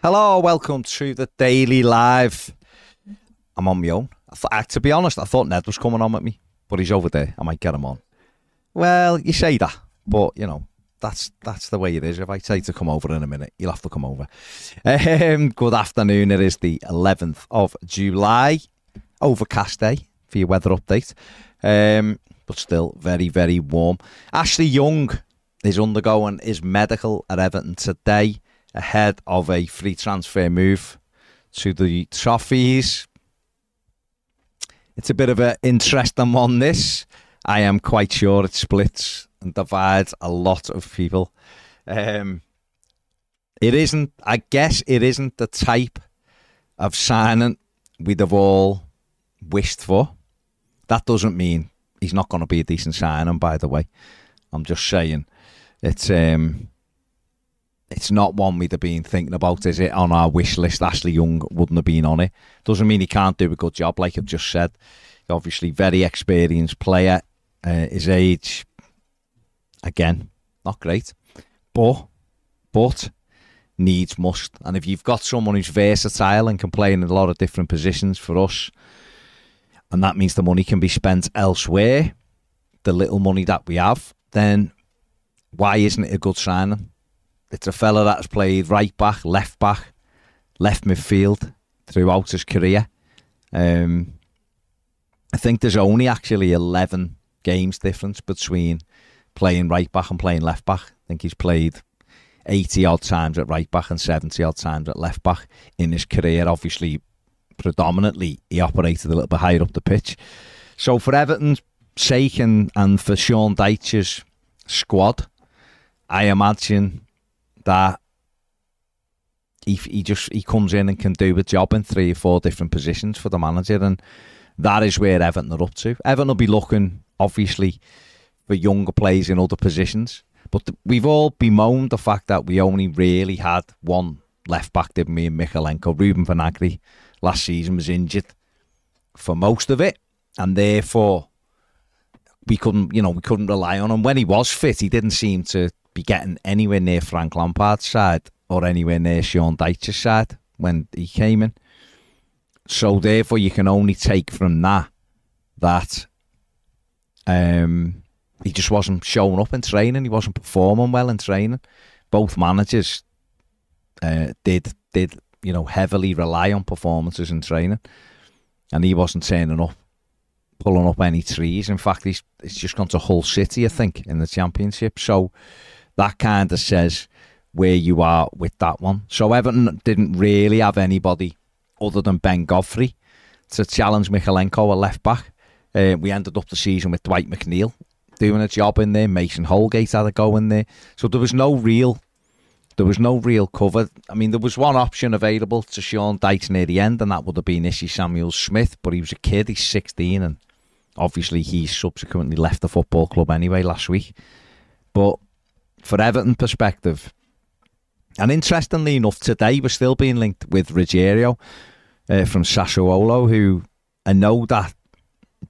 Hello, welcome to the Daily Live. I'm on my own. I th- I, to be honest, I thought Ned was coming on with me, but he's over there. I might get him on. Well, you say that, but you know that's that's the way it is. If I say to come over in a minute, you'll have to come over. Um, good afternoon. It is the 11th of July, overcast day for your weather update, um, but still very very warm. Ashley Young is undergoing his medical at Everton today ahead of a free transfer move to the Toffees. It's a bit of an interesting one, this. I am quite sure it splits and divides a lot of people. Um, it isn't, I guess, it isn't the type of signing we'd have all wished for. That doesn't mean he's not going to be a decent signing, by the way. I'm just saying it's um, it's not one we'd have been thinking about. Is it on our wish list? Ashley Young wouldn't have been on it. Doesn't mean he can't do a good job, like I've just said. Obviously, very experienced player. Uh, his age, again, not great, but but needs must. And if you've got someone who's versatile and can play in a lot of different positions for us, and that means the money can be spent elsewhere, the little money that we have, then why isn't it a good signing? It's a fella that's played right back, left back, left midfield throughout his career. Um, I think there's only actually 11 games difference between playing right back and playing left back. I think he's played 80 odd times at right back and 70 odd times at left back in his career. Obviously, predominantly, he operated a little bit higher up the pitch. So, for Everton's sake and, and for Sean Dyche's squad, I imagine that he, he just he comes in and can do a job in three or four different positions for the manager, and that is where Everton are up to. Everton will be looking obviously for younger players in other positions, but we've all bemoaned the fact that we only really had one left back, didn't we, and Mykolenko. Ruben Vinagre last season was injured for most of it, and therefore we couldn't, you know, we couldn't rely on him. When he was fit, he didn't seem to be getting anywhere near Frank Lampard's side or anywhere near Sean Dyche's side when he came in. So therefore, you can only take from that that um, he just wasn't showing up in training. He wasn't performing well in training. Both managers uh, did did you know heavily rely on performances in training, and he wasn't turning up, pulling up any trees. In fact, he's he's just gone to Hull City, I think, in the championship. So that kind of says where you are with that one. So Everton didn't really have anybody other than Ben Godfrey to challenge Mykolenko at left back. Uh, we ended up the season with Dwight McNeil doing a job in there. Mason Holgate had a go in there. So there was no real there was no real cover. I mean, there was one option available to Sean Dyche near the end, and that would have been Issy Samuel Smith, but he was a kid, he's 16, and obviously he subsequently left the football club anyway last week. But for Everton perspective. And interestingly enough, today we're still being linked with Rogério uh, from Sassuolo, who I know that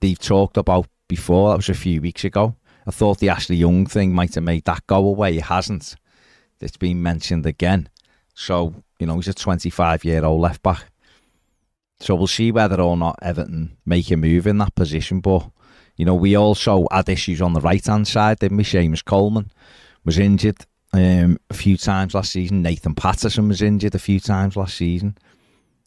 they've talked about before. That was a few weeks ago. I thought the Ashley Young thing might have made that go away. It hasn't. It's been mentioned again. So, you know, he's a 25 year old left back. So we'll see whether or not Everton make a move in that position. But, you know, we also had issues on the right hand side, didn't we? Seamus Coleman was injured um, a few times last season. Nathan Patterson was injured a few times last season.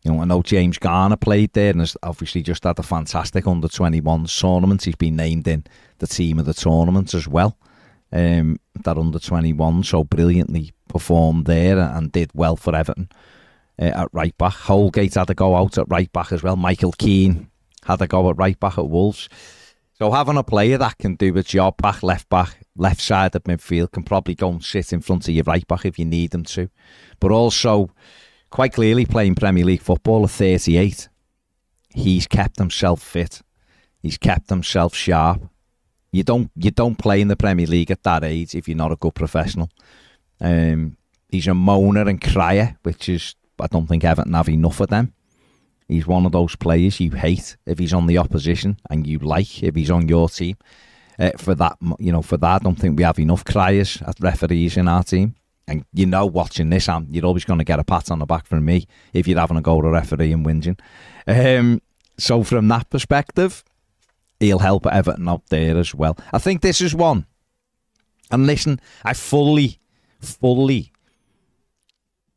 You know, I know James Garner played there and has obviously just had a fantastic under 21 tournament. He's been named in the team of the tournament as well. Um, that under 21, so brilliantly performed there and did well for Everton uh, at right back. Holgate had to go out at right back as well. Michael Keane had to go at right back at Wolves. So having a player that can do a job back, left back, left side of midfield can probably go and sit in front of your right back if you need them to. But also, quite clearly, playing Premier League football at 38, he's kept himself fit. He's kept himself sharp. You don't you don't play in the Premier League at that age if you're not a good professional. Um, he's a moaner and crier, which is I don't think Everton have enough of them. He's one of those players you hate if he's on the opposition and you like if he's on your team uh, for that. You know, for that, I don't think we have enough criers as referees in our team. And you know, watching this, Am, you're always going to get a pat on the back from me if you're having a go to referee and whinging. Um, so from that perspective, he'll help Everton out there as well. I think this is one. And listen, I fully, fully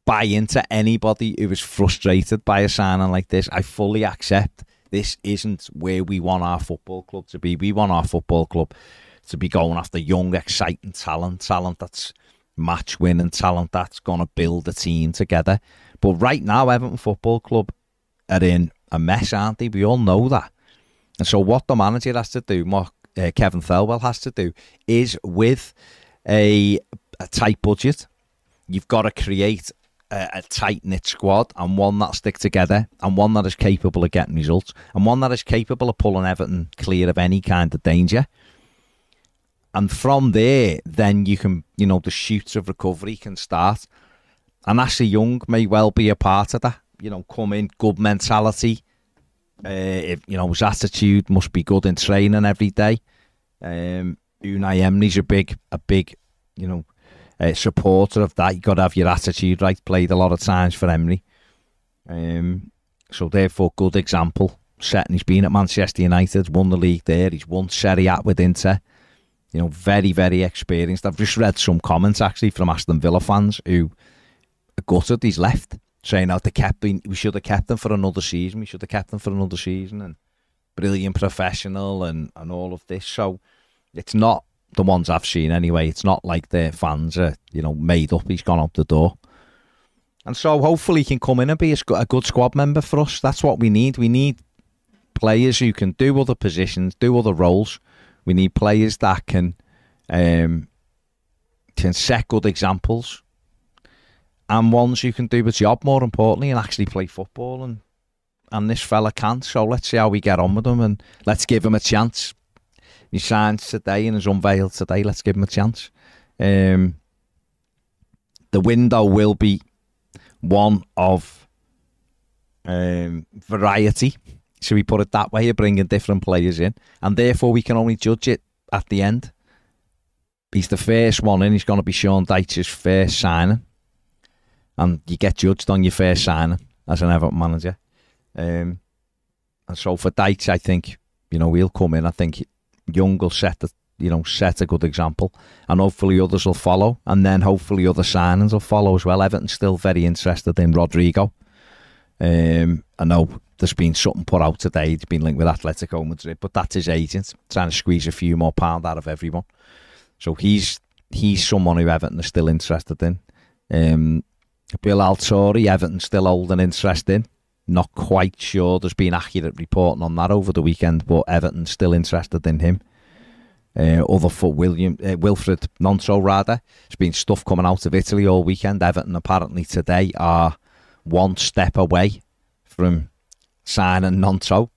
buy into anybody who is frustrated by a signing like this. I fully accept this isn't where we want our football club to be. We want our football club to be going after young, exciting talent, talent that's match winning talent that's going to build a team together. But right now, Everton Football Club are in a mess, aren't they? We all know that. And so, what the manager has to do, what uh, Kevin Thelwell has to do, is with a, a tight budget, you've got to create a, a tight knit squad and one that stick together and one that is capable of getting results and one that is capable of pulling Everton clear of any kind of danger. And from there, then you can, you know, the shoots of recovery can start. And Ashley Young may well be a part of that. You know, come in, good mentality. Uh, if, you know, his attitude must be good in training every day. Um, Unai Emery's a big, a big, you know, supporter of that. You've got to have your attitude right. Played a lot of times for Emery, um, so therefore good example. Setting he's been at Manchester United, won the league there. He's won Serie A with Inter. You know, very very experienced. I've just read some comments actually from Aston Villa fans who are gutted he's left, saying out the captain we should have kept him for another season. We should have kept him for another season and brilliant professional and and all of this. So it's not the ones I've seen anyway. It's not like their fans are, you know, made up. He's gone out the door. And so hopefully he can come in and be a, good squad member for us. That's what we need. We need players who can do other positions, do other roles. We need players that can um, can set good examples and ones who can do the job more importantly and actually play football and and this fella can't. So let's see how we get on with him and let's give him a chance he signs today and is unveiled today. Let's give him a chance. Um, the window will be one of um, variety. Should we put it that way? You're bringing different players in, and therefore we can only judge it at the end. He's the first one in. He's going to be Sean Dyche's first signing, and you get judged on your first signing as an Everton manager. Um, and so for Dyche, I think you know he'll come in. I think Young will set the you know set a good example, and hopefully others will follow, and then hopefully other signings will follow as well. Everton's still very interested in Rodrigo. Um, I know there's been something put out today. It's been linked with Atletico Madrid, but that's his agent trying to squeeze a few more pound out of everyone. So he's he's someone who Everton is still interested in. Um, Bill Alturi, Everton still holding interest in. Not quite sure. There's been accurate reporting on that over the weekend, but Everton's still interested in him. Uh, other for William uh, Wilfried Gnonto rather. There's been stuff coming out of Italy all weekend. Everton apparently today are one step away from signing Gnonto.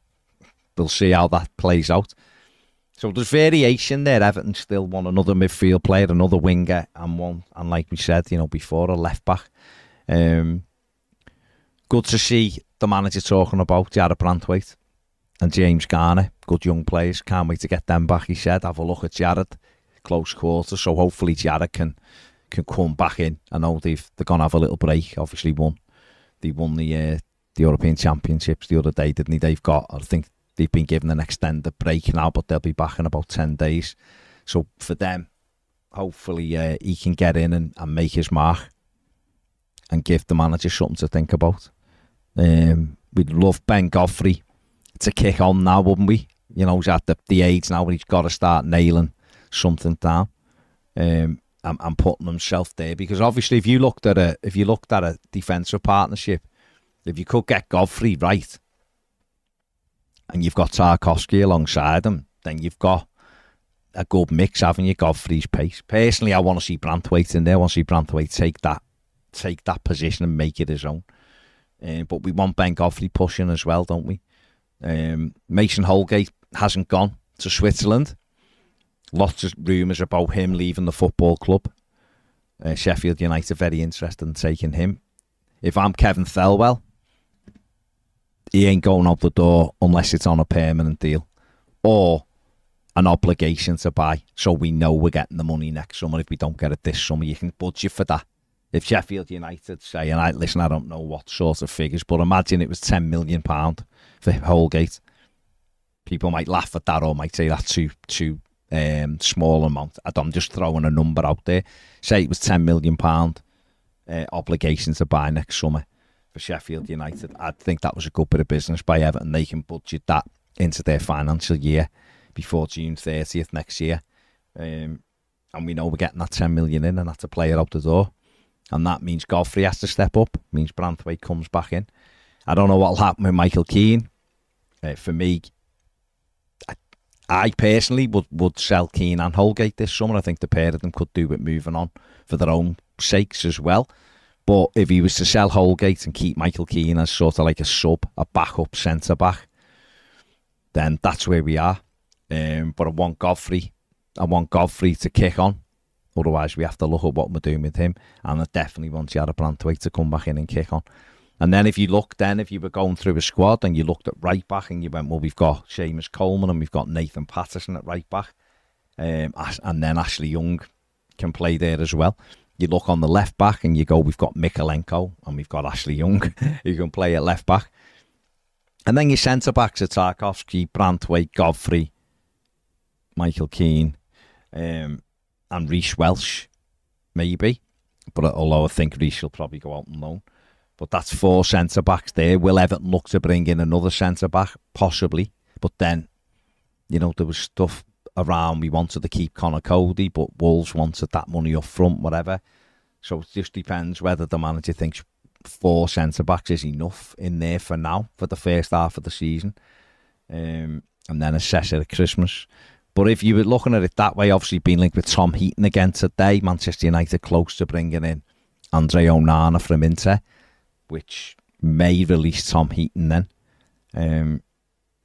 We'll see how that plays out. So there's variation there. Everton still want another midfield player, another winger, and one, and like we said, you know, before a left back. Um, good to see the manager talking about Jarrad Branthwaite and James Garner, good young players. Can't wait to get them back. He said, "Have a look at Jarrad, close quarters." So hopefully Jarrad can can come back in. I know they've they're gonna have a little break. Obviously, won they won the uh, the European Championships the other day, didn't they? They've got I think they've been given an extended break now, but they'll be back in about ten days. So for them, hopefully uh, he can get in and, and make his mark and give the manager something to think about. Um, we'd love Ben Godfrey to kick on now, wouldn't we? You know, he's at the, the age now where he's got to start nailing something down um, and, and putting himself there. Because obviously, if you looked at a if you looked at a defensive partnership, if you could get Godfrey right, and you've got Tarkowski alongside him, then you've got a good mix, haven't you? Godfrey's pace. Personally, I want to see Branthwaite in there. I want to see Branthwaite take that take that position and make it his own. Uh, but we want Ben Godfrey pushing as well, don't we? Um, Mason Holgate hasn't gone to Switzerland. Lots of rumours about him leaving the football club. Uh, Sheffield United very interested in taking him. If I'm Kevin Thelwell, he ain't going out the door unless it's on a permanent deal or an obligation to buy. So we know we're getting the money next summer. If we don't get it this summer, you can budget for that. If Sheffield United say, and I listen, I don't know what sort of figures, but imagine it was ten million pound for Holgate. People might laugh at that or might say that's too too um, small amount. I'm just throwing a number out there. Say it was ten million pound uh, obligation to buy next summer for Sheffield United. I think that was a good bit of business by Everton. They can budget that into their financial year before June 30th next year. Um, and we know we're getting that 10 million in and that's a player out the door. And that means Godfrey has to step up, means Branthwaite comes back in. I don't know what'll happen with Michael Keane. Uh, for me, I, I, personally would, would sell Keane and Holgate this summer. I think the pair of them could do with moving on for their own sakes as well. But if he was to sell Holgate and keep Michael Keane as sort of like a sub, a backup centre back, then that's where we are. Um, but I want Godfrey. I want Godfrey to kick on. Otherwise, we have to look at what we're doing with him. And I definitely want Jarrad Branthwaite to come back in and kick on. And then if you look, then if you were going through a squad and you looked at right back and you went, well, we've got Seamus Coleman and we've got Nathan Patterson at right back, um, and then Ashley Young can play there as well. You look on the left back and you go, we've got Mykolenko and we've got Ashley Young who can play at left back. And then your centre backs are Tarkowski, Branthwaite, Godfrey, Michael Keane, um, and Reece Welch, maybe. But although I think Reece will probably go out on loan. But that's four centre backs there. Will Everton look to bring in another centre back? Possibly. But then, you know, there was stuff around. We wanted to keep Conor Coady, but Wolves wanted that money up front, whatever. So it just depends whether the manager thinks four centre backs is enough in there for now, for the first half of the season. Um, and then assess it at Christmas. But if you were looking at it that way, obviously being linked with Tom Heaton again today, Manchester United close to bringing in Andre Onana from Inter, which may release Tom Heaton then. Um,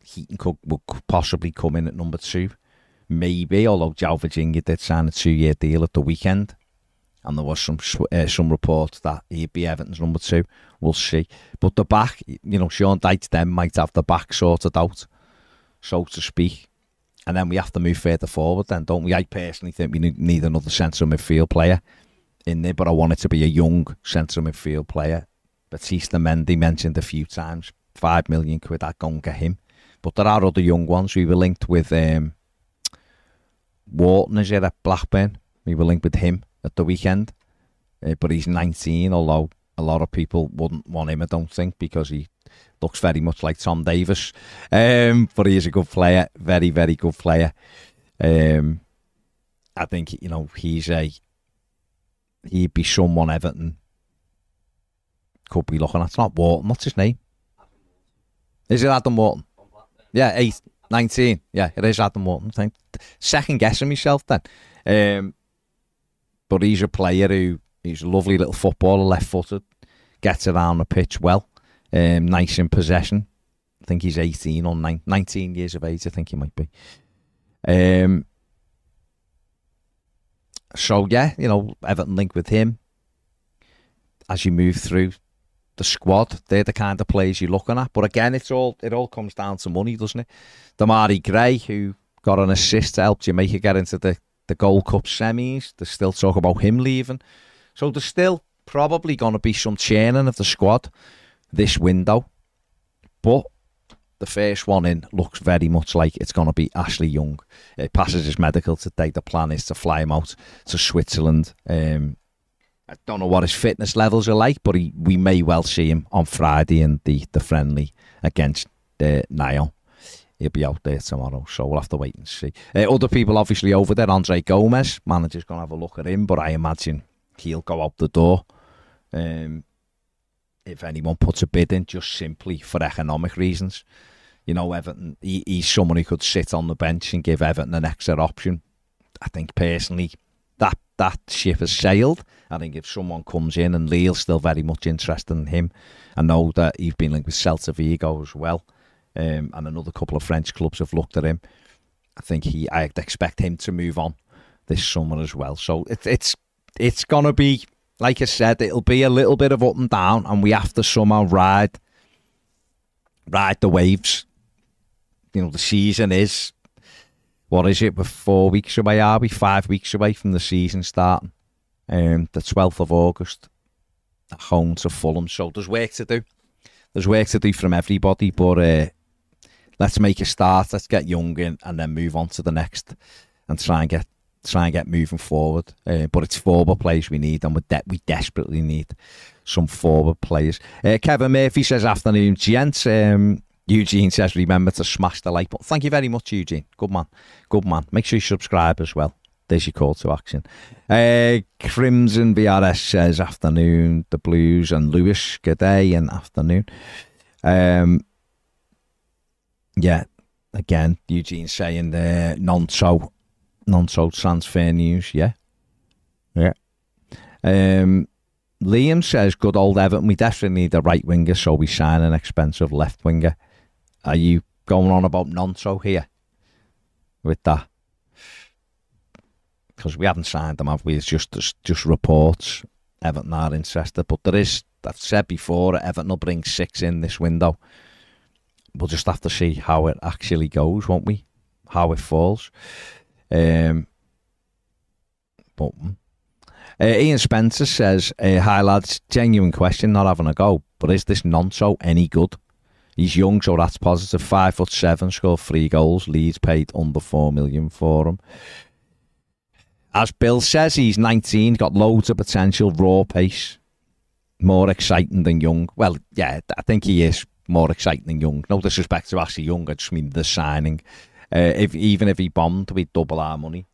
Heaton could, possibly come in at number two. Maybe, although João Virgínia did sign a two-year deal at the weekend, and there was some uh, some reports that he'd be Everton's number two. We'll see. But the back, you know, Sean Dyche then might have the back sorted out, so to speak and then we have to move further forward then, don't we? I personally think we need another central midfield player in there, but I want it to be a young central midfield player. Batista Mendy mentioned a few times, five million quid, I'd go and get him. But there are other young ones. We were linked with um, Wharton, is at Blackburn? We were linked with him at the weekend. Uh, but he's 19, although a lot of people wouldn't want him, I don't think, because he looks very much like Tom Davies, Um, but he is a good player, very, very good player. Um, I think, you know, he's a, he'd be someone Everton could be looking at. It's not Wharton, what's his name? Is it Adam Wharton? Yeah, eight, 19. Yeah, it is Adam Wharton. Think. Second guessing myself then. Um, but he's a player who, he's a lovely little footballer, left footed, gets around the pitch well um, nice in possession. I think he's 18 or 19 years of age, I think he might be. Um, so, yeah, you know, Everton link with him. As you move through the squad, they're the kind of players you're looking at. But again, it's all it all comes down to money, doesn't it? Demarai Gray, who got an assist to help Jamaica get into the, the Gold Cup semis, there's still talk about him leaving. So there's still probably going to be some churning of the squad this window. But the first one in looks very much like it's going to be Ashley Young. It passes his medical today. The plan is to fly him out to Switzerland. Um, I don't know what his fitness levels are like, but he, we may well see him on Friday in the, the friendly against uh, Niall. He'll be out there tomorrow, so we'll have to wait and see. Uh, other people obviously over there, Andre Gomes, manager's going to have a look at him, but I imagine he'll go out the door. Um, if anyone puts a bid in just simply for economic reasons. You know, Everton, he, he's someone who could sit on the bench and give Everton an extra option. I think personally, that that ship has sailed. I think if someone comes in and Lille's still very much interested in him, I know that he's been linked with Celta Vigo as well, um, and another couple of French clubs have looked at him. I think he, I'd expect him to move on this summer as well. So it, it's it's gonna be like I said, it'll be a little bit of up and down, and we have to somehow ride ride the waves. You know, the season is what is it? We're four weeks away, are we? Five weeks away from the season starting. Um, the twelfth of August. at home to Fulham. So there's work to do. There's work to do from everybody, but uh, let's make a start. Let's get young in, and then move on to the next, and try and get try and get moving forward. Uh, but it's forward players we need, and we de- we desperately need some forward players. Uh, Kevin Murphy says, "Afternoon, gents." Um, Eugene says, "Remember to smash the like button." Thank you very much, Eugene. Good man, good man. Make sure you subscribe as well. There's your call to action. Uh, Crimson VRS says afternoon, the Blues and Lewis, good day and afternoon. Um, yeah, again, Eugene saying the non so Gnonto transfer news. Yeah, yeah. Um, Liam says, good old Everton. We definitely need a right winger, so we sign an expensive left winger. Are you going on about Gnonto here with that? because we haven't signed them, have we? It's just just reports. Everton are interested, but there is. I've said before, Everton will bring six in this window. We'll just have to see how it actually goes, won't we? How it falls. Um, but uh, Ian Spencer says, uh, "Hi lads, genuine question, not having a go, but is this Gnonto any good? He's young, so that's positive. Five foot seven, scored three goals. Leeds paid under four million for him." as Bill says, he's 19, got loads of potential, raw pace, more exciting than young. Well, yeah, I think he is more exciting than young. No disrespect to Ashley Young, I just mean the signing. Uh, if even if he bombed, we'd double our money.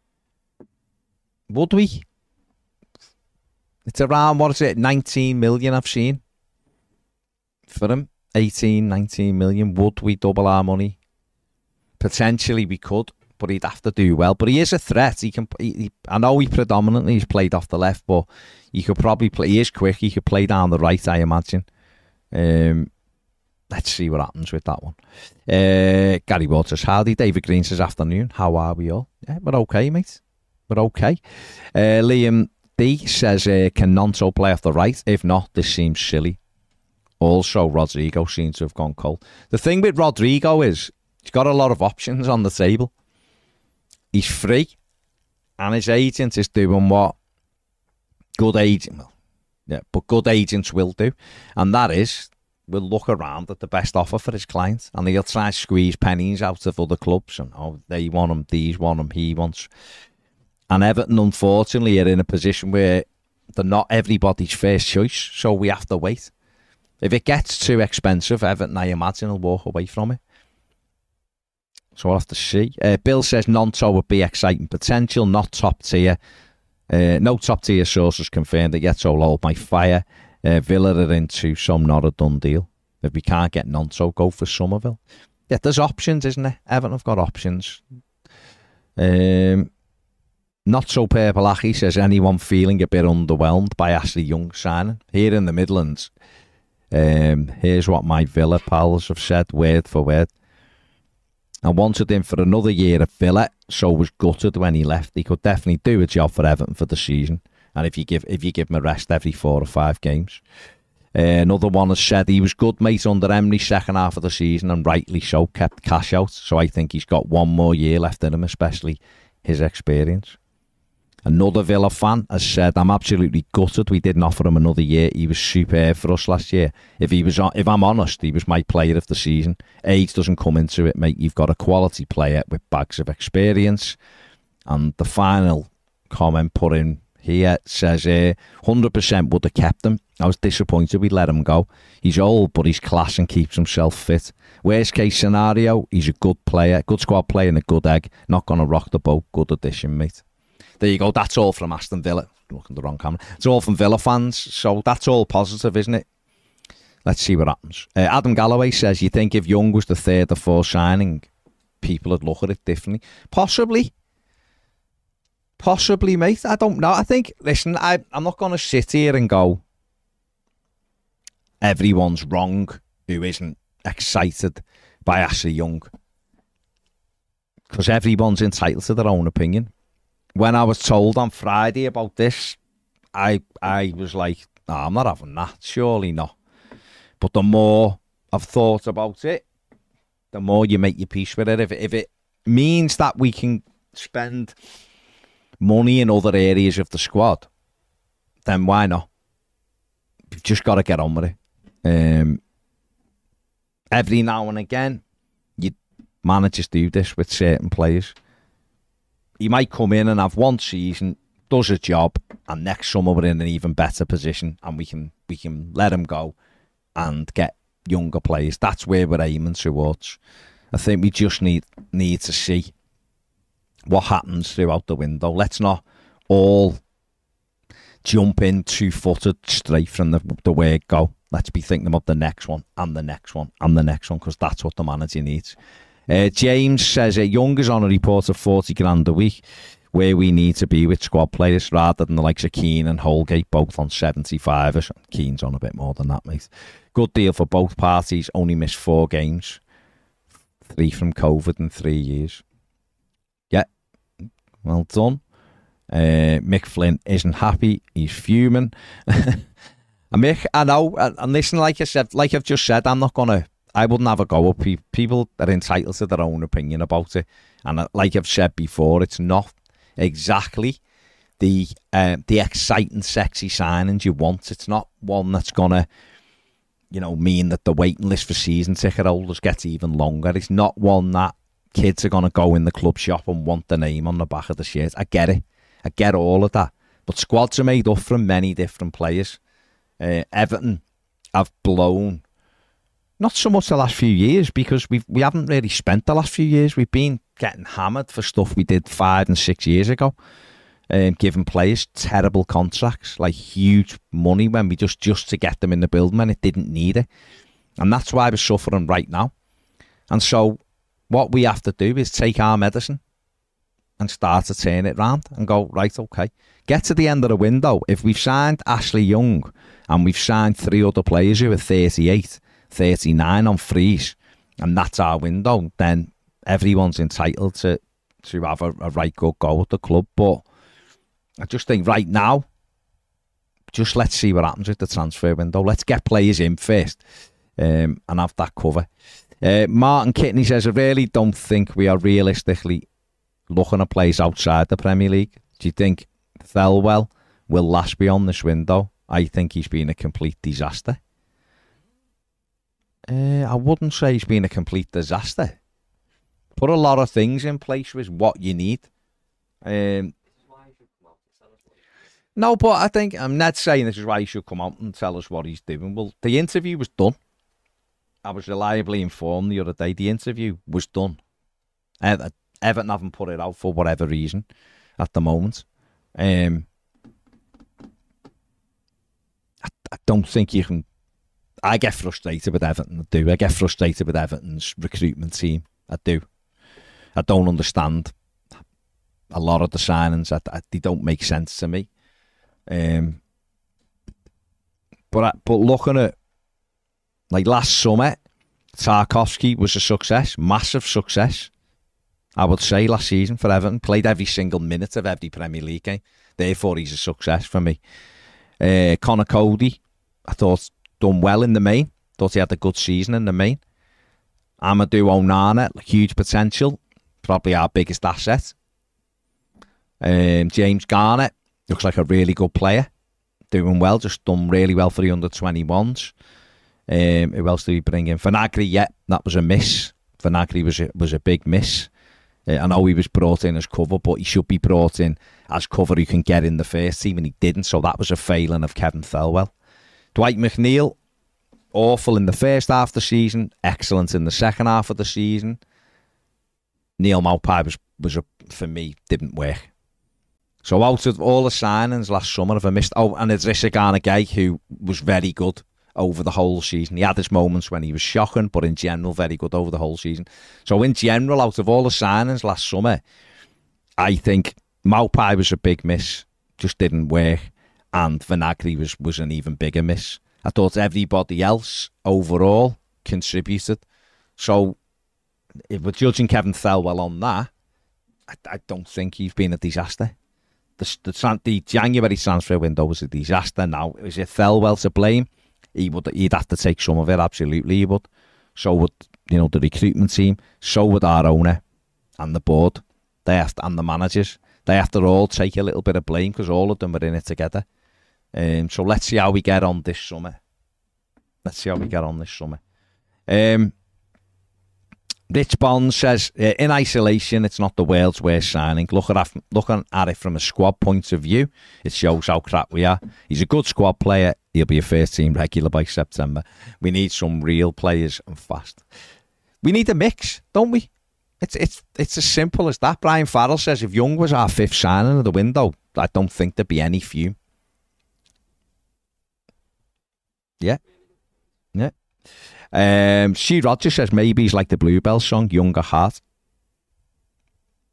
Would we? It's around, what is it, 19 million I've seen for him. 18, 19 million. Would we double our money? Potentially we could but he'd have to do well. But he is a threat. He can. He, he, I know he predominantly he's played off the left, but he could probably play. He is quick. He could play down the right. I imagine. Um, let's see what happens with that one. Uh, Gary Waters, howdy. David Green says afternoon. How are we all? Yeah, we're okay, mate. We're okay. Uh, Liam D says, uh, can Gnonto play off the right? If not, this seems silly. Also, Rodrigo seems to have gone cold. The thing with Rodrigo is he's got a lot of options on the table he's free, and his agent is doing what good agent, well, yeah, but good agents will do, and that is will look around at the best offer for his clients, and he'll try and squeeze pennies out of other clubs, and oh, they want him, these want him, he wants. And Everton, unfortunately, are in a position where they're not everybody's first choice, so we have to wait. If it gets too expensive, Everton, I imagine, will walk away from it. So we'll have to see. Uh, Bill says Gnonto would be exciting potential, not top tier. Uh, no top tier sources confirmed that yet, so will hold my fire. Uh, Villa are into some not a done deal. If we can't get Gnonto, go for Summerville. Yeah, there's options, isn't there? Everton have got options. Um, not so purple says anyone feeling a bit underwhelmed by Ashley Young signing here in the Midlands. Um, here's what my Villa pals have said word for word I wanted him for another year at Villa, so was gutted when he left. He could definitely do a job for Everton for the season, and if you give if you give him a rest every four or five games. Uh, another one has said he was good mate under Emery second half of the season, and rightly so, kept Cash out. So I think he's got one more year left in him, especially his experience. Another Villa fan has said, "I'm absolutely gutted. We didn't offer him another year. He was superb for us last year. If he was, if I'm honest, he was my player of the season. Age doesn't come into it, mate. You've got a quality player with bags of experience." And the final comment put in here says, uh, "100% would have kept him. I was disappointed we let him go. He's old, but he's class and keeps himself fit. Worst case scenario, he's a good player, good squad player, and a good egg. Not gonna rock the boat. Good addition, mate." there you go. That's all from Aston Villa. looking the wrong camera. It's all from Villa fans. So that's all positive, isn't it? Let's see what happens. Uh, Adam Galloway says, You think if Young was the third or fourth signing, people would look at it differently? Possibly. Possibly, mate. I don't know. I think, listen, I, I'm not going to sit here and go, everyone's wrong who isn't excited by Ashley Young. Because everyone's entitled to their own opinion when I was told on Friday about this, I I was like, no, I'm not having that. Surely not. But the more I've thought about it, the more you make your peace with it. If, if it means that we can spend money in other areas of the squad, then why not? You've just got to get on with it. Um, every now and again, you managers do this with certain players. He might come in and have one season, does a job, and next summer we're in an even better position, and we can we can let him go and get younger players. That's where we're aiming towards. I think we just need need to see what happens throughout the window. Let's not all jump in two footed straight from the, the word go. Let's be thinking about the next one and the next one and the next one because that's what the manager needs. Uh, James says uh, Young is on a report of 40 grand a week where we need to be with squad players rather than the likes of Keane and Holgate both on 75ish. Keane's on a bit more than that, mate. Good deal for both parties. Only missed four games. Three from COVID in three years. Well done. Uh, Mick Flynn isn't happy. He's fuming. and Mick, I know, and listen, like I said, like I've just said, I'm not gonna. I wouldn't have a go at people. People are entitled to their own opinion about it, and uh, like I've said before, it's not exactly the uh, the exciting, sexy signings you want. It's not one that's gonna, you know, mean that the waiting list for season ticket holders gets even longer. It's not one that kids are gonna go in the club shop and want the name on the back of the shirt. I get it. I get all of that. But squads are made up from many different players. Uh, Everton have blown, not so much the last few years because we we haven't really spent the last few years. We've been getting hammered for stuff we did five and six years ago. Um, giving players terrible contracts, like huge money when we just just to get them in the building and it didn't need it, and that's why we're suffering right now. And so, what we have to do is take our medicine and start to turn it round and go, right, okay. Get to the end of the window. If we've signed Ashley Young and we've signed three other players who are 38, 39 on freeze, and that's our window, then everyone's entitled to, to have a, a right good go at the club. But I just think right now, just let's see what happens with the transfer window. Let's get players in first um, and have that cover. Uh, Martin Kitney says, I really don't think we are realistically looking at players outside the Premier League. Do you think Thelwell will last beyond this window? I think he's been a complete disaster. Uh, I wouldn't say he's been a complete disaster. Put a lot of things in place with what you need. Um, no, but I think I'm not saying this is why he should come out and tell us what he's doing. Well, the interview was done. I was reliably informed the other day. The interview was done. Everton haven't put it out for whatever reason at the moment. Um, I, I don't think you can. I get frustrated with Everton. I do. I get frustrated with Everton's recruitment team. I do. I don't understand a lot of the signings. I, I, they don't make sense to me. Um, but I, but looking at like last summer, Tarkowski was a success, massive success. I would say, last season for Everton. Played every single minute of every Premier League game. Therefore, he's a success for me. Uh, Conor Coady, I thought, done well in the main. Thought he had a good season in the main. Amadou Onana, huge potential. Probably our biggest asset. Um, James Garner looks like a really good player. Doing well, just done really well for the under 21s. Um, who else did we bring in? Vinagre, yeah, that was a miss. Vinagre was a, was a big miss. Uh, I know he was brought in as cover, but he should be brought in as cover who can get in the first team, and he didn't. So that was a failing of Kevin Thelwell. Dwight McNeil, awful in the first half of the season, excellent in the second half of the season. Neal Maupay was, was a, for me, didn't work. So out of all the signings last summer, if I missed, oh, and Idrissa Gana Gueye, who was very good over the whole season. He had his moments when he was shocking, but in general, very good over the whole season. So, in general, out of all the signings last summer, I think Maupay was a big miss, just didn't work, and Vinagre was, was an even bigger miss. I thought everybody else overall contributed. So, if we're judging Kevin Thelwell on that, I, I don't think he's been a disaster. The, the, the January transfer window was a disaster. Now, is it Thelwell to blame? He would he'd have to take some of it. Absolutely, he would. So would you know the recruitment team. So would our owner and the board. They have to, and the managers. They have to all take a little bit of blame because all of them are in it together. Um, so let's see how we get on this summer. Let's see how we get on this summer. Um, Rich Bond says, in isolation, it's not the world's worst signing. Look at, looking at it from a squad point of view, it shows how crap we are. He's a good squad player. He'll be a first team regular by September. We need some real players and fast. We need a mix, don't we? It's it's it's as simple as that. Brian Farrell says if Young was our fifth signing of the window, I don't think there'd be any few. Yeah. Yeah. Um, She Roger says maybe he's like the Bluebell song, Young at Heart.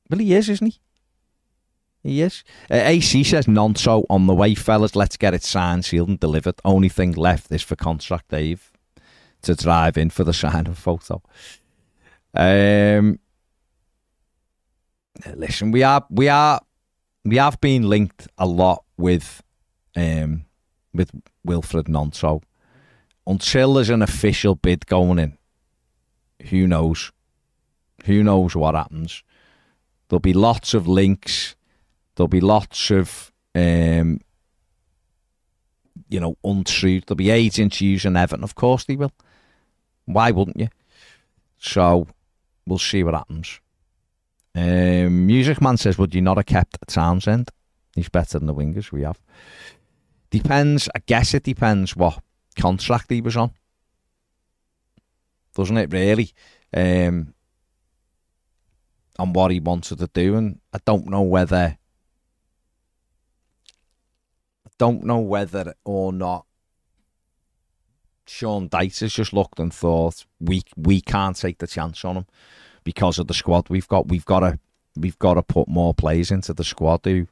Well, he is, isn't he? He is. Uh, AC says Gnonto on the way, fellas. Let's get it signed, sealed, and delivered. Only thing left is for contract Dave to drive in for the signing photo. Um, listen, we are we are we have been linked a lot with um with Wilfried Gnonto. Until there's an official bid going in, who knows? Who knows what happens? There'll be lots of links. There'll be lots of um, you know, untruth. There'll be agents using Everton. Of course they will. Why wouldn't you? So we'll see what happens. Um, Music Man says, Would you not have kept Townsend? He's better than the wingers we have. Depends. I guess it depends what contract he was on. Doesn't it really? Um, on what he wanted to do. And I don't know whether. Don't know whether or not Sean Dyche has just looked and thought we we can't take the chance on him because of the squad we've got. We've got to we've got to put more players into the squad who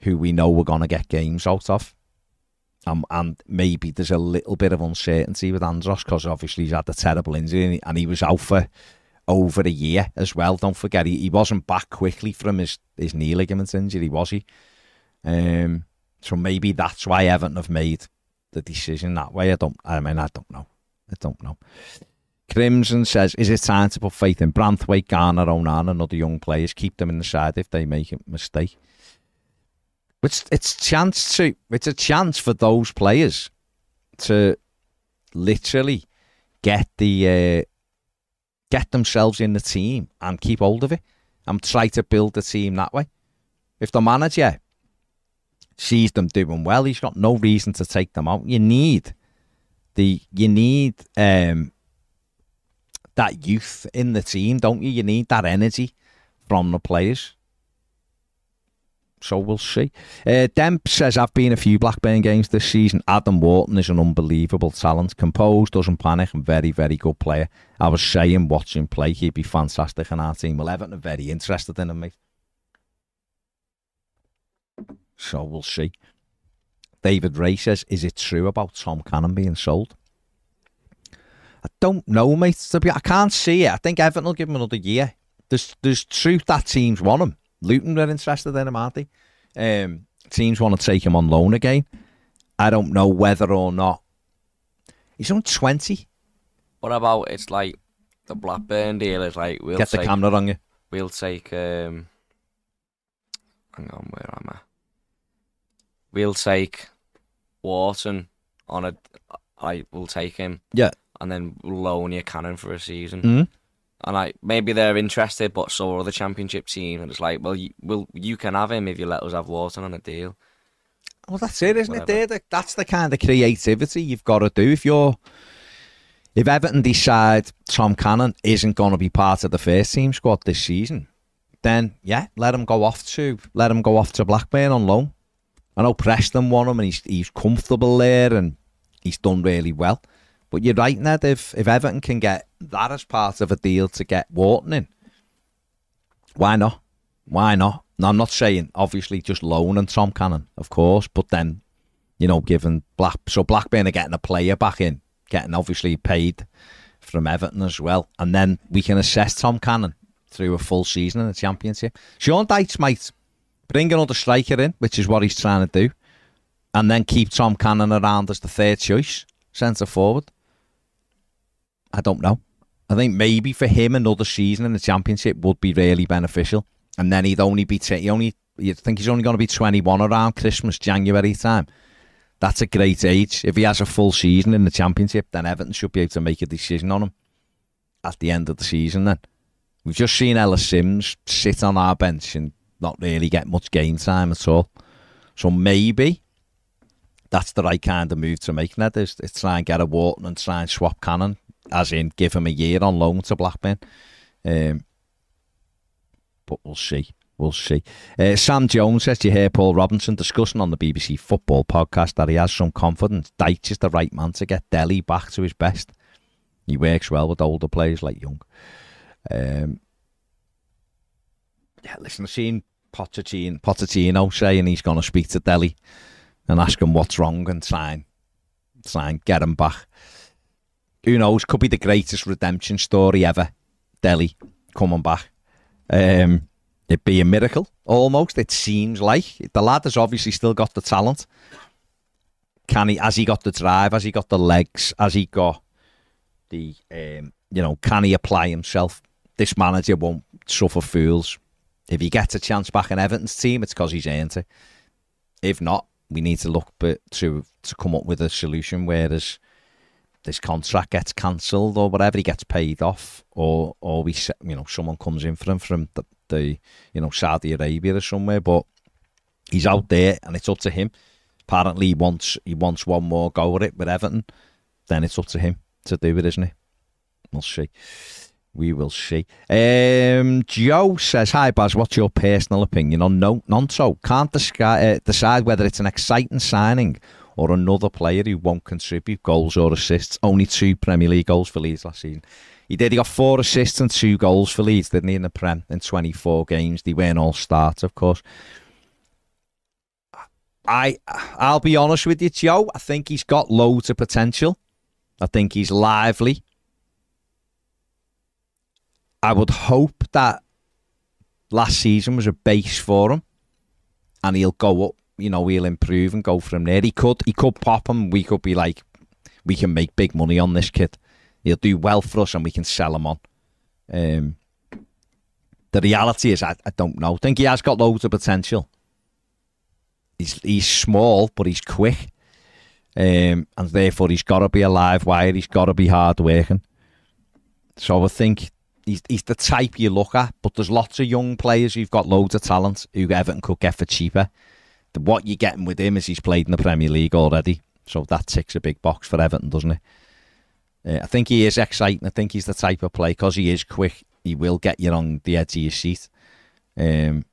who we know we're going to get games out of. Um, and maybe there's a little bit of uncertainty with Andros because obviously he's had a terrible injury and he was out for over a year as well. Don't forget he, he wasn't back quickly from his, his knee ligament injury, was he? Um, so maybe that's why Everton have made the decision that way. I don't. I mean, I don't know. I don't know. Crimson says, "Is it time to put faith in Branthwaite, Garner, Onana, and other young players? Keep them in the side if they make a mistake." It's it's chance to it's a chance for those players to literally get the uh, get themselves in the team and keep hold of it and try to build the team that way. If the manager sees them doing well, he's got no reason to take them out. You need the you need um that youth in the team, don't you? You need that energy from the players. So we'll see. Uh, Demp says, I've been a few Blackburn games this season. Adam Wharton is an unbelievable talent. Composed, doesn't panic, and very, very good player. I was saying, watching play, he'd be fantastic in our team. Well, Everton are very interested in him, mate. So we'll see. David Ray says, Is it true about Tom Cannon being sold? I don't know, mate. I can't see it. I think Everton will give him another year. There's there's truth that teams want him. Luton are interested in him, aren't they? Um, teams want to take him on loan again. I don't know whether or not. He's on 20. What about it's like the Blackburn deal is like we'll get the take, camera on you. We'll take um hang on, where am I? We'll take Wharton on a I will take him. Yeah. And then loan you Cannon for a season. Mm-hmm. And like maybe they're interested, but so are other championship team. And it's like, well, you, well, you can have him if you let us have Wharton on a deal. Well, that's it, isn't Whatever. it? There, that's the kind of creativity you've got to do if you're. If Everton decide Tom Cannon isn't going to be part of the first team squad this season, then yeah, let him go off to let him go off to Blackburn on loan. I know Preston won him and he's he's comfortable there and he's done really well. But you're right, Ned. If if Everton can get that as part of a deal to get Wharton in, why not? Why not? Now, I'm not saying obviously just loan and Tom Cannon, of course, but then you know, given Black so Blackburn are getting a player back in, getting obviously paid from Everton as well, and then we can assess Tom Cannon through a full season in the Championship. Sean Dyche might bring another striker in, which is what he's trying to do, and then keep Tom Cannon around as the third choice centre forward. I don't know. I think maybe for him another season in the championship would be really beneficial, and then he'd only be t- he only you think he's only going to be twenty one around Christmas January time. That's a great age. If he has a full season in the Championship, then Everton should be able to make a decision on him at the end of the season. Then we've just seen Ellis Sims sit on our bench and not really get much game time at all. So maybe that's the right kind of move to make. Ned is, is try and get a Wharton and try and swap Cannon, as in give him a year on loan to Blackburn. Um, but we'll see. We'll see. Uh, Sam Jones says, you hear Paul Robinson discussing on the BBC Football podcast that he has some confidence Dyche is the right man to get Dele back to his best. He works well with older players like Young. Um, yeah, listen, I've seen Pochettino, Pochettino saying he's going to speak to Dele and ask him what's wrong and try and, try and get him back. Who knows? Could be the greatest redemption story ever. Dele coming back. Um, it'd be a miracle, almost. It seems like the lad has obviously still got the talent. Can he? Has he got the drive? Has he got the legs? Has he got the? Um, you know, can he apply himself? This manager won't suffer fools. If he gets a chance back in Everton's team, it's because he's earned it. If not, we need to look but to to come up with a solution. Whereas this contract gets cancelled or whatever, he gets paid off, or or we you know someone comes in for him from the, the you know Saudi Arabia or somewhere, but he's out there and it's up to him. Apparently, he wants he wants one more go at it with Everton. Then it's up to him to do it, isn't it? We'll see. We will see. Um, Joe says, Hi, Baz. What's your personal opinion on no, Gnonto? Can't uh, decide whether it's an exciting signing or another player who won't contribute goals or assists. Only two Premier League goals for Leeds last season. He did. He got four assists and two goals for Leeds, didn't he, in the Prem in 24 games? They weren't all starts, of course. I, I'll be honest with you, Joe. I think he's got loads of potential. I think he's lively. I would hope that last season was a base for him, and he'll go up. You know, he'll improve and go from there. He could, he could pop him. We could be like, we can make big money on this kid. He'll do well for us, and we can sell him on. Um, the reality is, I, I don't know. I think he has got loads of potential. He's he's small, but he's quick, um, and therefore he's got to be a live wire. He's got to be hard working. So I think he's, he's the type you look at, but there's lots of young players who've got loads of talent who Everton could get for cheaper. The, what you're getting with him is he's played in the Premier League already, so that ticks a big box for Everton, doesn't it? Uh, I think he is exciting. I think he's the type of player because he is quick. He will get you on the edge of your seat. Um,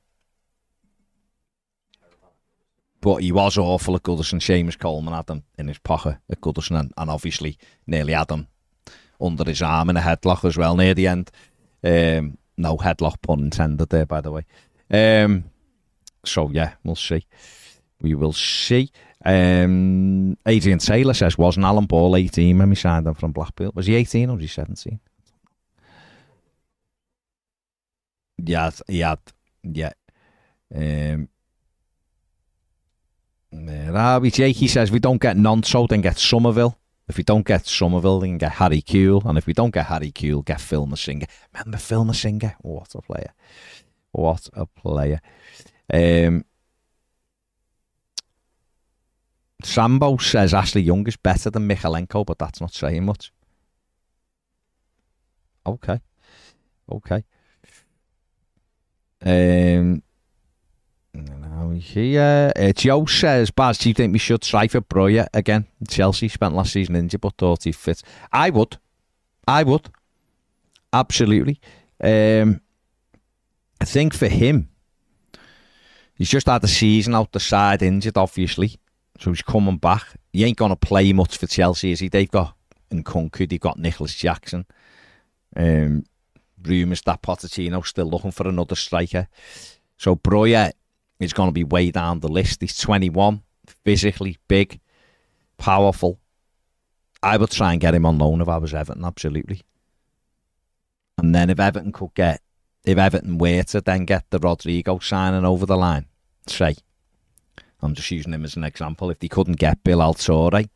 but he was awful at Goodison. Seamus Coleman had him in his pocket at Goodison, and, and obviously nearly had him under his arm in a headlock as well near the end. Um, no headlock pun intended there, by the way. Um, so yeah, we'll see. We will see. Um, Adrian Taylor says, wasn't Alan Ball 18 when we signed him from Blackpool? Was he 18 or was he 17? Yeah, he had, yeah. Um, there Jakey says, we don't get Gnonto, then get Summerville. If we don't get Summerville, then get Harry Kewell. And if we don't get Harry Kewell, get Phil Masinga. Remember Phil Masinga? What a player. What a player. Um, Sambo says Ashley Young is better than Mykolenko, but that's not saying much. Okay. Okay. Um, here, uh, Joe says, Baz, do you think we should try for Broja again? Chelsea spent last season injured, but thought he fit. I would. I would. Absolutely. Um, I think for him, he's just had the season out the side injured, obviously. So he's coming back. He ain't going to play much for Chelsea, is he? They've got Nkunku, they've got Nicolas Jackson. Um, rumours that Pochettino's still looking for another striker. So Broja is going to be way down the list. He's 21, physically big, powerful. I would try and get him on loan if I was Everton, absolutely. And then if Everton could get, if Everton were to then get the Rodrigo signing over the line, say, I'm just using him as an example. If they couldn't get Bill Altore,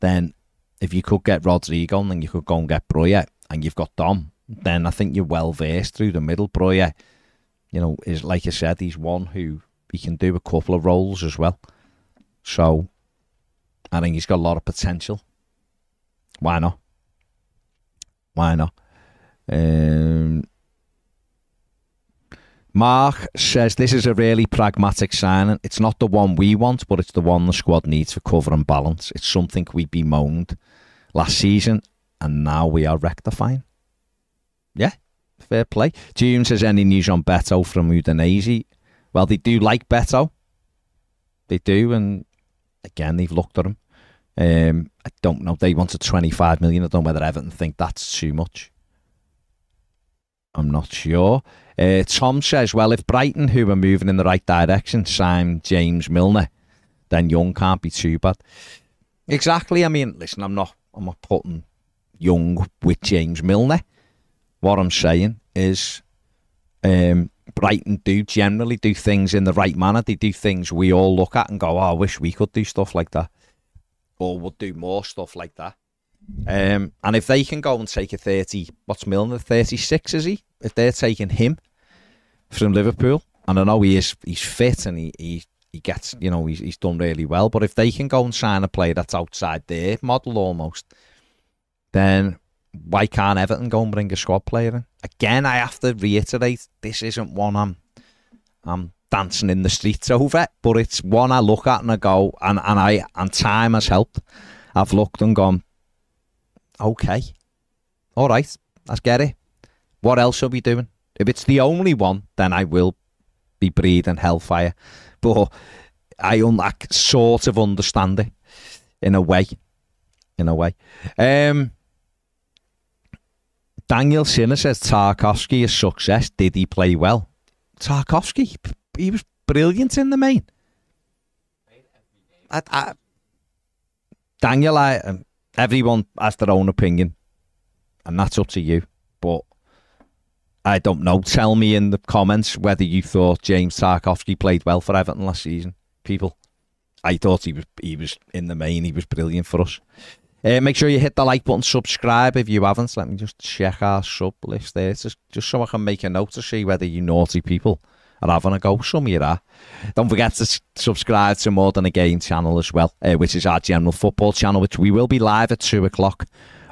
then if you could get Rodrigo, then you could go and get Broja, and you've got Dom, then I think you're well versed through the middle. Broja, you know, is like I said, he's one who he can do a couple of roles as well. So I think he's got a lot of potential. Why not? Why not? Um, Mark says this is a really pragmatic signing. It's not the one we want, but it's the one the squad needs for cover and balance. It's something we bemoaned last season, and now we are rectifying. Yeah, fair play. June says any news on Beto from Udinese? Well, they do like Beto. They do, and again, they've looked at him. Um, I don't know. They wanted 25 million. I don't know whether Everton think that's too much. I'm not sure. Uh, Tom says, well, if Brighton, who are moving in the right direction, sign James Milner, then Young can't be too bad. Exactly. I mean, listen, I'm not, I'm not putting Young with James Milner. What I'm saying is, um, Brighton do generally do things in the right manner. They do things we all look at and go, oh, I wish we could do stuff like that or would do more stuff like that. Um, and if they can go and take a 30, what's Milner, 36 is he? If they're taking him from Liverpool, and I know he is, he's fit and he, he, he gets, you know, he's, he's done really well, but if they can go and sign a player that's outside their model almost, then why can't Everton go and bring a squad player in? Again, I have to reiterate, this isn't one I'm, I'm dancing in the streets over but it's one I look at and I go, and, and I and time has helped. I've looked and gone, okay, all right, let's get it. What else are we doing? If it's the only one, then I will be breathing hellfire. But I, un- sort of understand it in a way. In a way. Um, Daniel Sinner says Tarkowski is success. Did he play well? Tarkowski, he was brilliant in the main. I, I, Daniel, I, um, everyone has their own opinion, and that's up to you. But I don't know. Tell me in the comments whether you thought James Tarkowski played well for Everton last season. People, I thought he was he was in the main. He was brilliant for us. Uh, make sure you hit the like button, subscribe if you haven't. Let me just check our sub list there, just, just so I can make a note to see whether you naughty people are having a go. Some of you are. Don't forget to subscribe to More Than a Game channel as well, uh, which is our general football channel, which we will be live at 2 o'clock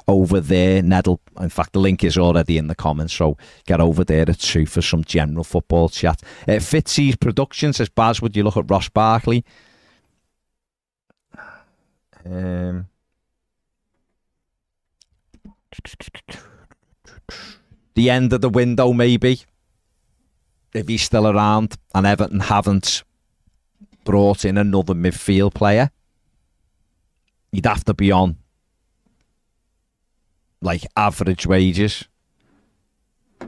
over there. Nedle, in fact, the link is already in the comments, so get over there at 2 for some general football chat. Uh, Fitzy's production says, Baz, would you look at Ross Barkley? Um, the end of the window, maybe if he's still around and Everton haven't brought in another midfield player, you'd have to be on like average wages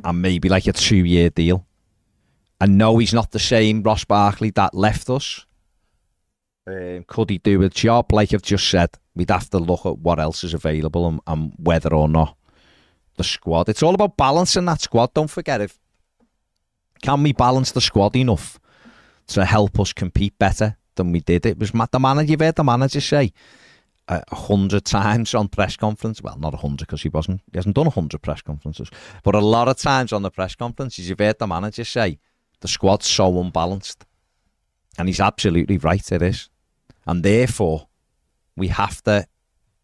and maybe like a two year deal. And no, he's not the same Ross Barkley that left us. Um, could he do a job? Like I've just said, we'd have to look at what else is available and, and whether or not the squad. It's all about balancing that squad. Don't forget if can we balance the squad enough to help us compete better than we did? It was the manager. You've heard the manager say a hundred times on press conference. Well, not a hundred because he wasn't. He hasn't done a hundred press conferences, but a lot of times on the press conferences, you've heard the manager say the squad's so unbalanced, and he's absolutely right. It is, and therefore we have to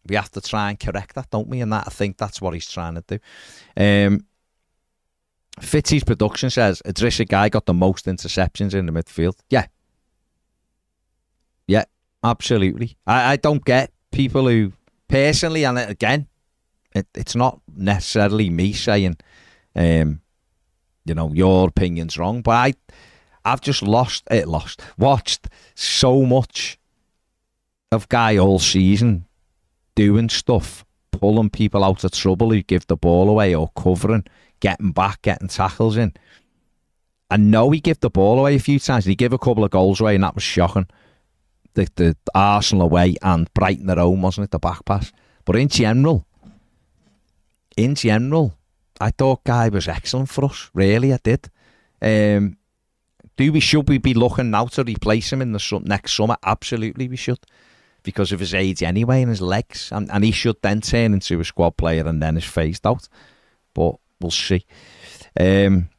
we have to try and correct that, don't we? And that I think that's what he's trying to do. Um, Fitzy's production says Idrissa Gueye got the most interceptions in the midfield. Yeah. Yeah, absolutely. I, I don't get people who, personally, and again, it, it's not necessarily me saying, um, you know, your opinion's wrong, but I, I've just lost it, lost, watched so much of Gueye all season doing stuff, pulling people out of trouble who give the ball away or covering getting back, getting tackles in. I know he gave the ball away a few times. He gave a couple of goals away, and that was shocking. The, the Arsenal away and Brighton at home, wasn't it? The back pass. But in general, in general, I thought Gueye was excellent for us. Really, I did. Um, do we should we be looking now to replace him in the next summer? Absolutely, we should, because of his age anyway and his legs, and, and he should then turn into a squad player and then is phased out. But we'll see. Um,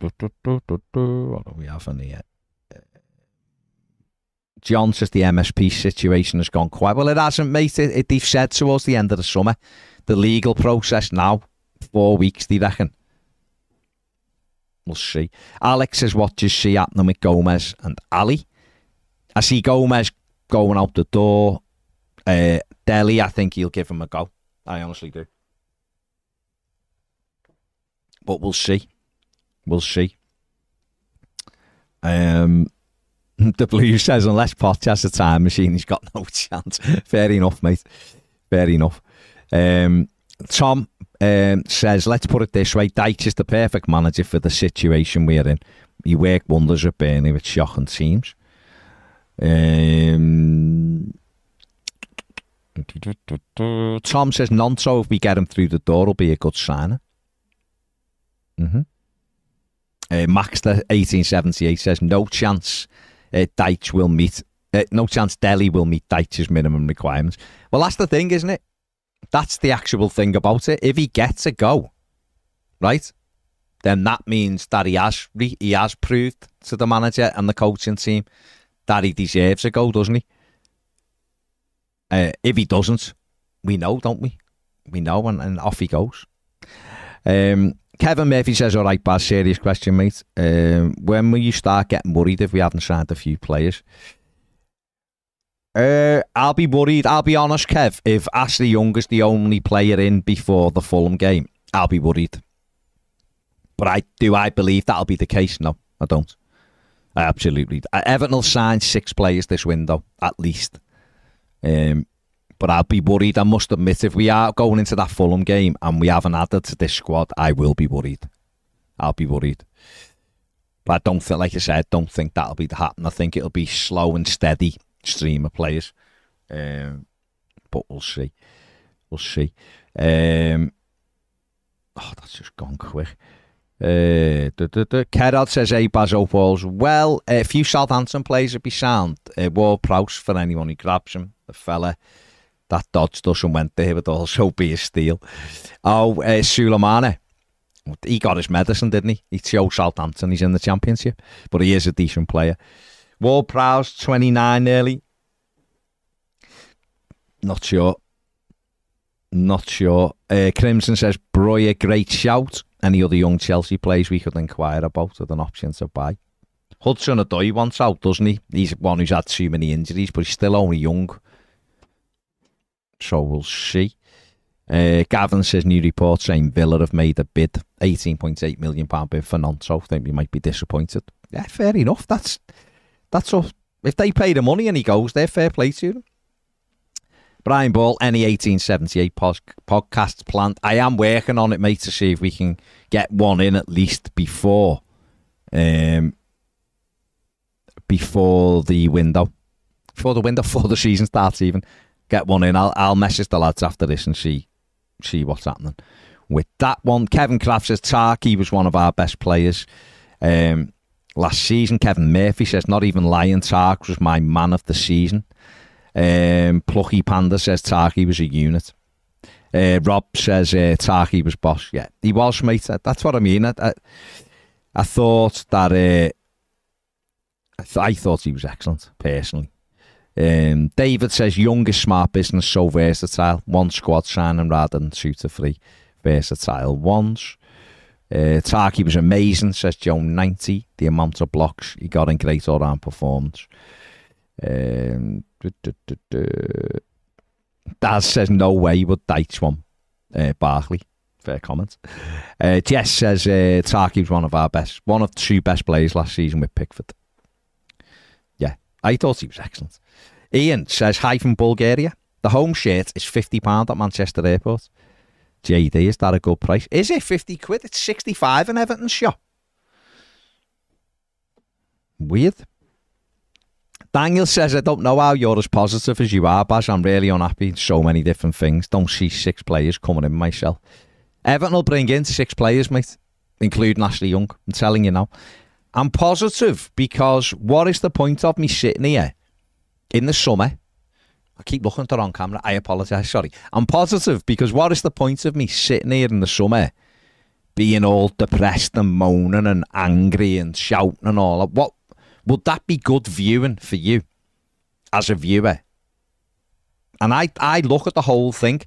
what do we have in here? John says the MSP situation has gone quiet. Well, it hasn't, mate. It, it, they've said towards the end of the summer, the legal process now, four weeks, you reckon? We'll see. Alex says, what does she happening with Gomes and Alli? I see Gomes going out the door. Uh, Dele, I think he'll give him a go. I honestly do. But we'll see. We'll see. Um, the Blue says, unless Poch has a time machine, he's got no chance. Fair enough, mate. Fair enough. Um, Tom um, says, let's put it this way Dyche is the perfect manager for the situation we're in. He worked wonders at Burnley with shocking teams. Um, Tom says, Gnonto, if we get him through the door, will be a good signing. Mm-hmm. Uh, Maxter, 1878, says, no chance uh, Dyche will meet, uh, no chance Dele will meet Dyche's minimum requirements. Well, that's the thing, isn't it? That's the actual thing about it. If he gets a go, right, then that means that he has he has proved to the manager and the coaching team that he deserves a go, doesn't he? Uh, if he doesn't, we know, don't we? We know, and, and off he goes. Um, Kevin Murphy says, all right, Baz, serious question, mate. Um, when will you start getting worried if we haven't signed a few players? Uh, I'll be worried. I'll be honest, Kev. If Ashley Young is the only player in before the Fulham game, I'll be worried. But I do I believe that'll be the case? No, I don't. I absolutely. Uh, Everton will sign six players this window at least. Um, but I'll be worried. I must admit, if we are going into that Fulham game and we haven't added to this squad, I will be worried. I'll be worried. But I don't think, like I said, I don't think that'll be the happen. I think it'll be slow and steady stream of players. Um, but we'll see. We'll see. Um, oh, that's just gone quick. Uh, Kerrod says, hey. Well, a few Southampton players would be sound. Uh, Ward Prowse for anyone who grabs him. The fella that dodged us and went there would also be a steal. Oh, uh, Sulemana. He got his medicine, didn't he? He showed Southampton he's in the championship, but he is a decent player. Ward Prowse, 29 nearly. Not sure. Not sure. Uh, Crimson says, Broja, great shout. Any other young Chelsea players we could inquire about with an option to buy? Hudson Odoi wants out, doesn't he? He's one who's had too many injuries, but he's still only young. So we'll see. Uh, Gavin says new report saying Villa have made a bid, £18.8 million bid for Gnonto. I think we might be disappointed. Yeah, fair enough. That's that's all. If they pay the money and he goes there, fair play to them. Brian Ball, any 1878 pod- podcasts planned. I am working on it, mate, to see if we can get one in at least before um, before the window. Before the window, before the season starts even. Get one in. I'll, I'll message the lads after this and see see what's happening with that one. Kevin Kraft says Tarky was one of our best players. Um, last season. Kevin Murphy says, not even Lion Tark was my man of the season. Um, Plucky Panda says Tarky was a unit. Uh, Rob says uh, Tarky was boss. Yeah, he was, mate. That's what I mean. I, I, I thought that. Uh, I, th- I, thought he was excellent, personally. Um, David says youngest smart business, so versatile. One squad signing rather than two to three versatile ones. Uh, Tarky was amazing, says Joe 90. The amount of blocks he got in great all round performance. Um, Daz says no way would Dyche one. Uh, Barkley, fair comment. Uh, Jess says uh, Tarky was one of our best, one of two best players last season with Pickford. Yeah, I thought he was excellent. Ian says hi from Bulgaria. The home shirt is £50 at Manchester Airport. JD, is that a good price? Is it 50 quid? It's 65 in Everton shop. Weird. Daniel says, I don't know how you're as positive as you are, Baz. I'm really unhappy. So many different things. Don't see six players coming in myself. Everton will bring in six players, mate, including Ashley Young. I'm telling you now. I'm positive because what is the point of me sitting here in the summer I keep looking at the wrong camera. I apologise. Sorry. I'm positive because what is the point of me sitting here in the summer being all depressed and moaning and angry and shouting and all? What would that be good viewing for you? as a viewer, and I, I look at the whole thing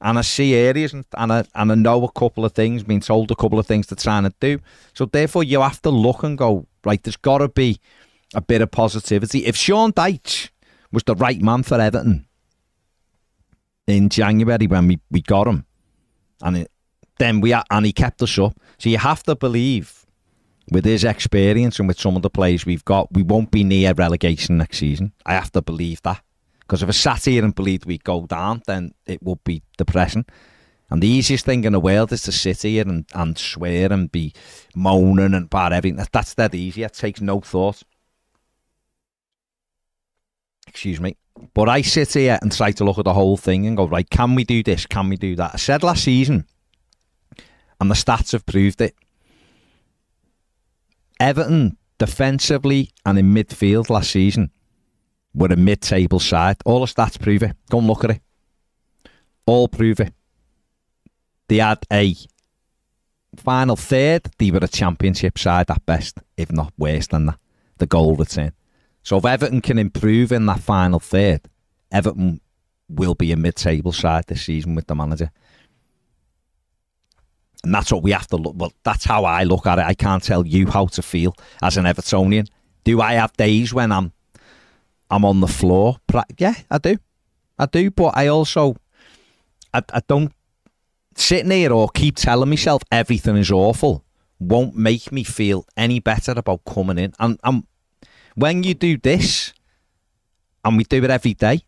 and I see areas and, and, I, and I know a couple of things, being told a couple of things to try and do. So therefore, you have to look and go, right, there's got to be a bit of positivity. If Sean Dyche was the right man for Everton in January when we, we got him, and it, then we and he kept us up. So you have to believe with his experience and with some of the players we've got, we won't be near relegation next season. I have to believe that. Because if I sat here and believed we'd go down, then it would be depressing. And the easiest thing in the world is to sit here and, and swear and be moaning and bad everything. That's dead easy. It takes no thought. Excuse me. But I sit here and try to look at the whole thing and go, right, can we do this? Can we do that? I said last season, and the stats have proved it. Everton defensively and in midfield last season were a mid-table side. All the stats prove it. Go and look at it. All prove it. They had a final third. They were a championship side at best, if not worse than that. The goal return. So if Everton can improve in that final third, Everton will be a mid-table side this season with the manager. And that's what we have to look. Well, that's how I look at it. I can't tell you how to feel as an Evertonian. Do I have days when I'm I'm on the floor. Yeah, I do. I do, but I also, I, I don't, sitting here or keep telling myself everything is awful won't make me feel any better about coming in. And, and when you do this, and we do it every day,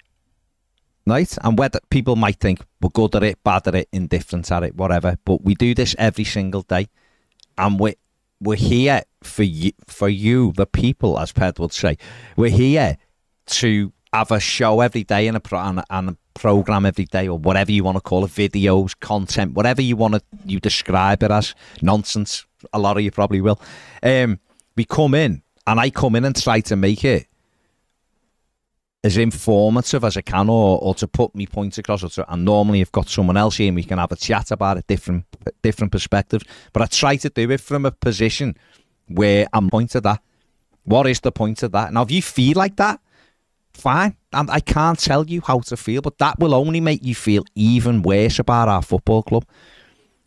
right? And whether people might think we're good at it, bad at it, indifferent at it, whatever, but we do this every single day, and we we're here for you, for you, the people, as Ped would say. We're here to have a show every day and a, pro- and a, and a program every day or whatever you want to call it, videos, content, whatever you want to you describe it as nonsense. A lot of you probably will. Um, we come in and I come in and try to make it as informative as I can or, or to put me points across. Or to, and normally I've got someone else here and we can have a chat about it, different different perspectives. But I try to do it from a position where I'm pointed at. What is the point of that? Now, if you feel like that, fine. And I can't tell you how to feel, but that will only make you feel even worse about our football club.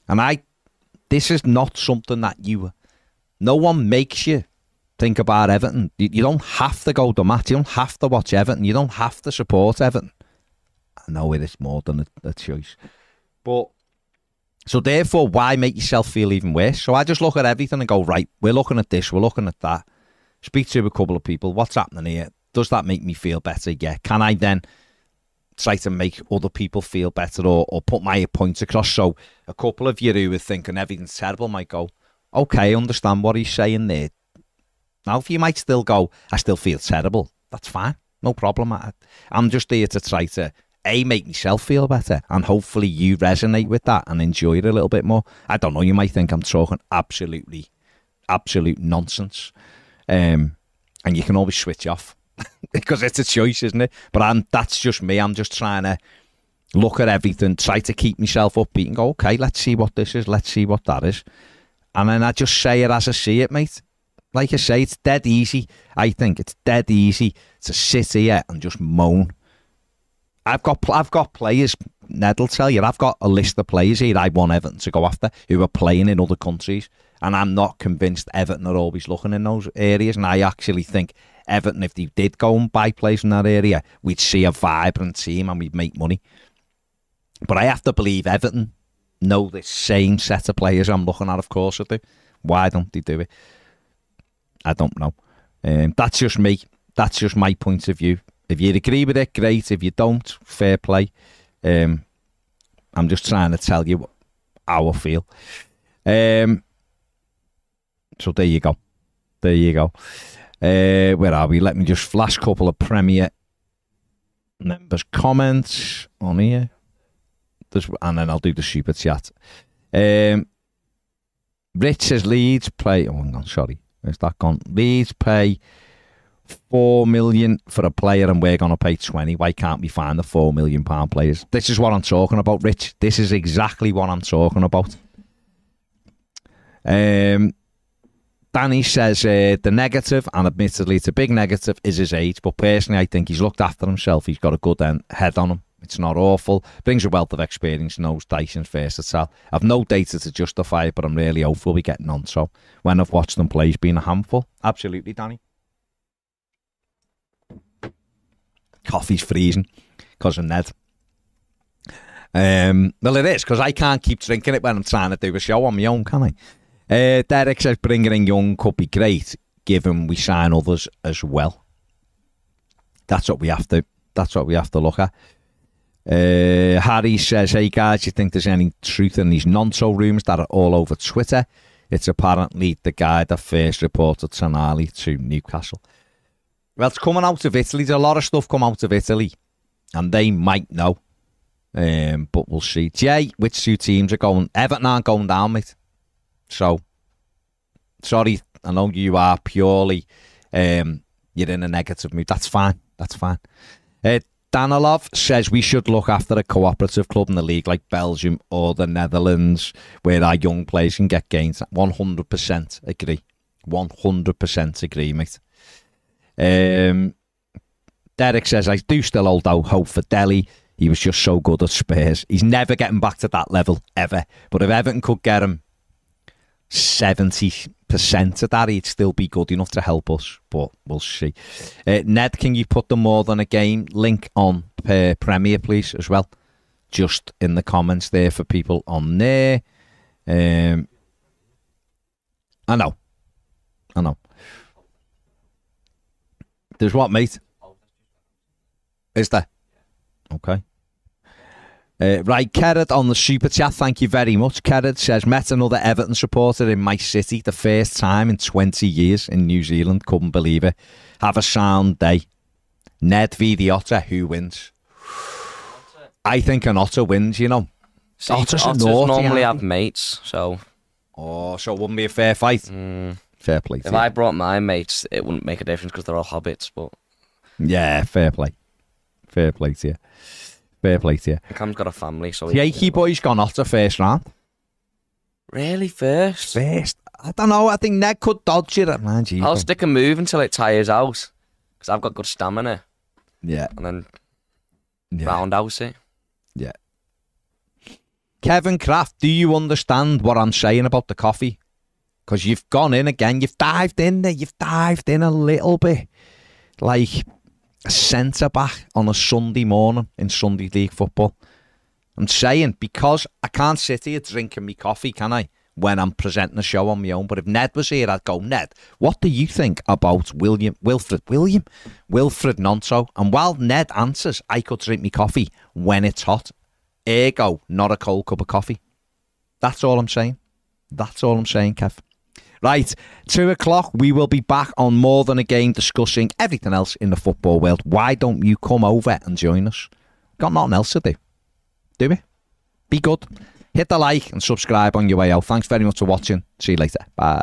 And I, this is not something that you, no one makes you think about Everton. You, you don't have to go to match. You don't have to watch Everton. You don't have to support Everton. I know it is more than a, a choice, but so therefore, why make yourself feel even worse? So I just look at everything and go, right, we're looking at this, we're looking at that. Speak to a couple of people. What's happening here? Does that make me feel better? Yeah. Can I then try to make other people feel better or, or put my points across? So a couple of you who are thinking everything's terrible might go, okay, understand what he's saying there. Now, if you might still go, I still feel terrible, that's fine. No problem. I, I'm just here to try to a make myself feel better and hopefully you resonate with that and enjoy it a little bit more i don't know you might think i'm talking absolutely absolute nonsense um, and you can always switch off because it's a choice, isn't it? But I'm that's just me. I'm just trying to look at everything, try to keep myself upbeat and go, okay, let's see what this is, let's see what that is. And then I just say it as I see it, mate. Like I say, it's dead easy. I think it's dead easy to sit here and just moan. I've got I've got players, Ned will tell you, I've got a list of players here I want Everton to go after who are playing in other countries. And I'm not convinced Everton are always looking in those areas. And I actually think Everton, if they did go and buy players in that area, we'd see a vibrant team and we'd make money. But I have to believe Everton know the same set of players I'm looking at, of course I do. Why don't they do it? I don't know. Um, that's just me. That's just my point of view. If you agree with it, great. If you don't, fair play. Um, I'm just trying to tell you how I feel. Um, so there you go. There you go. Uh, where are we? Let me just flash a couple of Premier members' comments on here. There's, and then I'll do the super chat. Um, Rich says Leeds pay. Oh, hang on, sorry. Where's that gone? Leeds pay four million for a player and we're going to pay 20 why can't we find the four million pound players this is what i'm talking about rich this is exactly what i'm talking about um Danny says uh, the negative, and admittedly it's a big negative, is his age. But personally, I think he's looked after himself. He's got a good head on him. It's not awful. Brings a wealth of experience, knows Dyson's versatile. I've no data to justify it, but I'm really hopeful we getting on. So when I've watched them play, he's been a handful. Absolutely, Danny. Coffee's freezing because of Ned. Um, well, it is because I can't keep drinking it when I'm trying to do a show on my own, can I? Uh, Derek says bringing in young could be great, given we sign others as well. That's what we have to. That's what we have to look at. Uh, Harry says, "Hey guys, you think there's any truth in these non-so rumours that are all over Twitter? It's apparently the guy that first reported Tonali to Newcastle. Well, it's coming out of Italy. There's a lot of stuff come out of Italy, and they might know. Um, but we'll see. Jay, which two teams are going? Everton aren't going down, mate. So, sorry, I know you are purely, um, you're in a negative mood. That's fine. That's fine. Uh, Danilov says we should look after a cooperative club in the league like Belgium or the Netherlands, where our young players can get gains. 100% agree. 100% agree, mate. Um, Derek says, I do still hold out hope for Dele. He was just so good at Spurs. He's never getting back to that level, ever. But if Everton could get him 70% of that, he'd still be good enough to help us. But we'll see. Uh, Ned, can you put the more than a game link on uh, Premier, please, as well? Just in the comments there for people on there. Um, I know. I know. There's what, mate? Is there? Okay. Uh, right, Kerrod on the super chat. Thank you very much. Kerrod says, met another Everton supporter in my city, the first time in 20 years in New Zealand. Couldn't believe it. Have a sound day. Ned v the Otter, who wins? I think an Otter wins, you know. See, Otters otters naughty, normally have mates, so Oh, so it wouldn't be a fair fight. mm, Fair play. if you. I brought my mates, it wouldn't make a difference because they're all hobbits. But Yeah, fair play. Fair play to you. Fair play to you. Cam's got a family, so The boy's gone Otter first round. really first. First. I don't know. I think Ned could dodge it. Man, geez. I'll stick a move until it tires out because I've got good stamina, Yeah. and then yeah. roundhouse it. Yeah. Kevin Kraft, do you understand what I'm saying about the coffee? Because you've gone in again, you've dived in there, you've dived in a little bit. Like a centre back on a Sunday morning in Sunday League football. I'm saying because I can't sit here drinking me coffee, can I? When I'm presenting a show on my own. But if Ned was here, I'd go, Ned, what do you think about William Wilfred William? Wilfried Gnonto? And while Ned answers, I could drink me coffee when it's hot. Ergo, not a cold cup of coffee. That's all I'm saying. That's all I'm saying, Kev. Right, two o'clock, we will be back on More Than a Game discussing everything else in the football world. Why don't you come over and join us? Got nothing else to do. Do we? Be good. Hit the like and subscribe on your way out. Thanks very much for watching. See you later. Bye.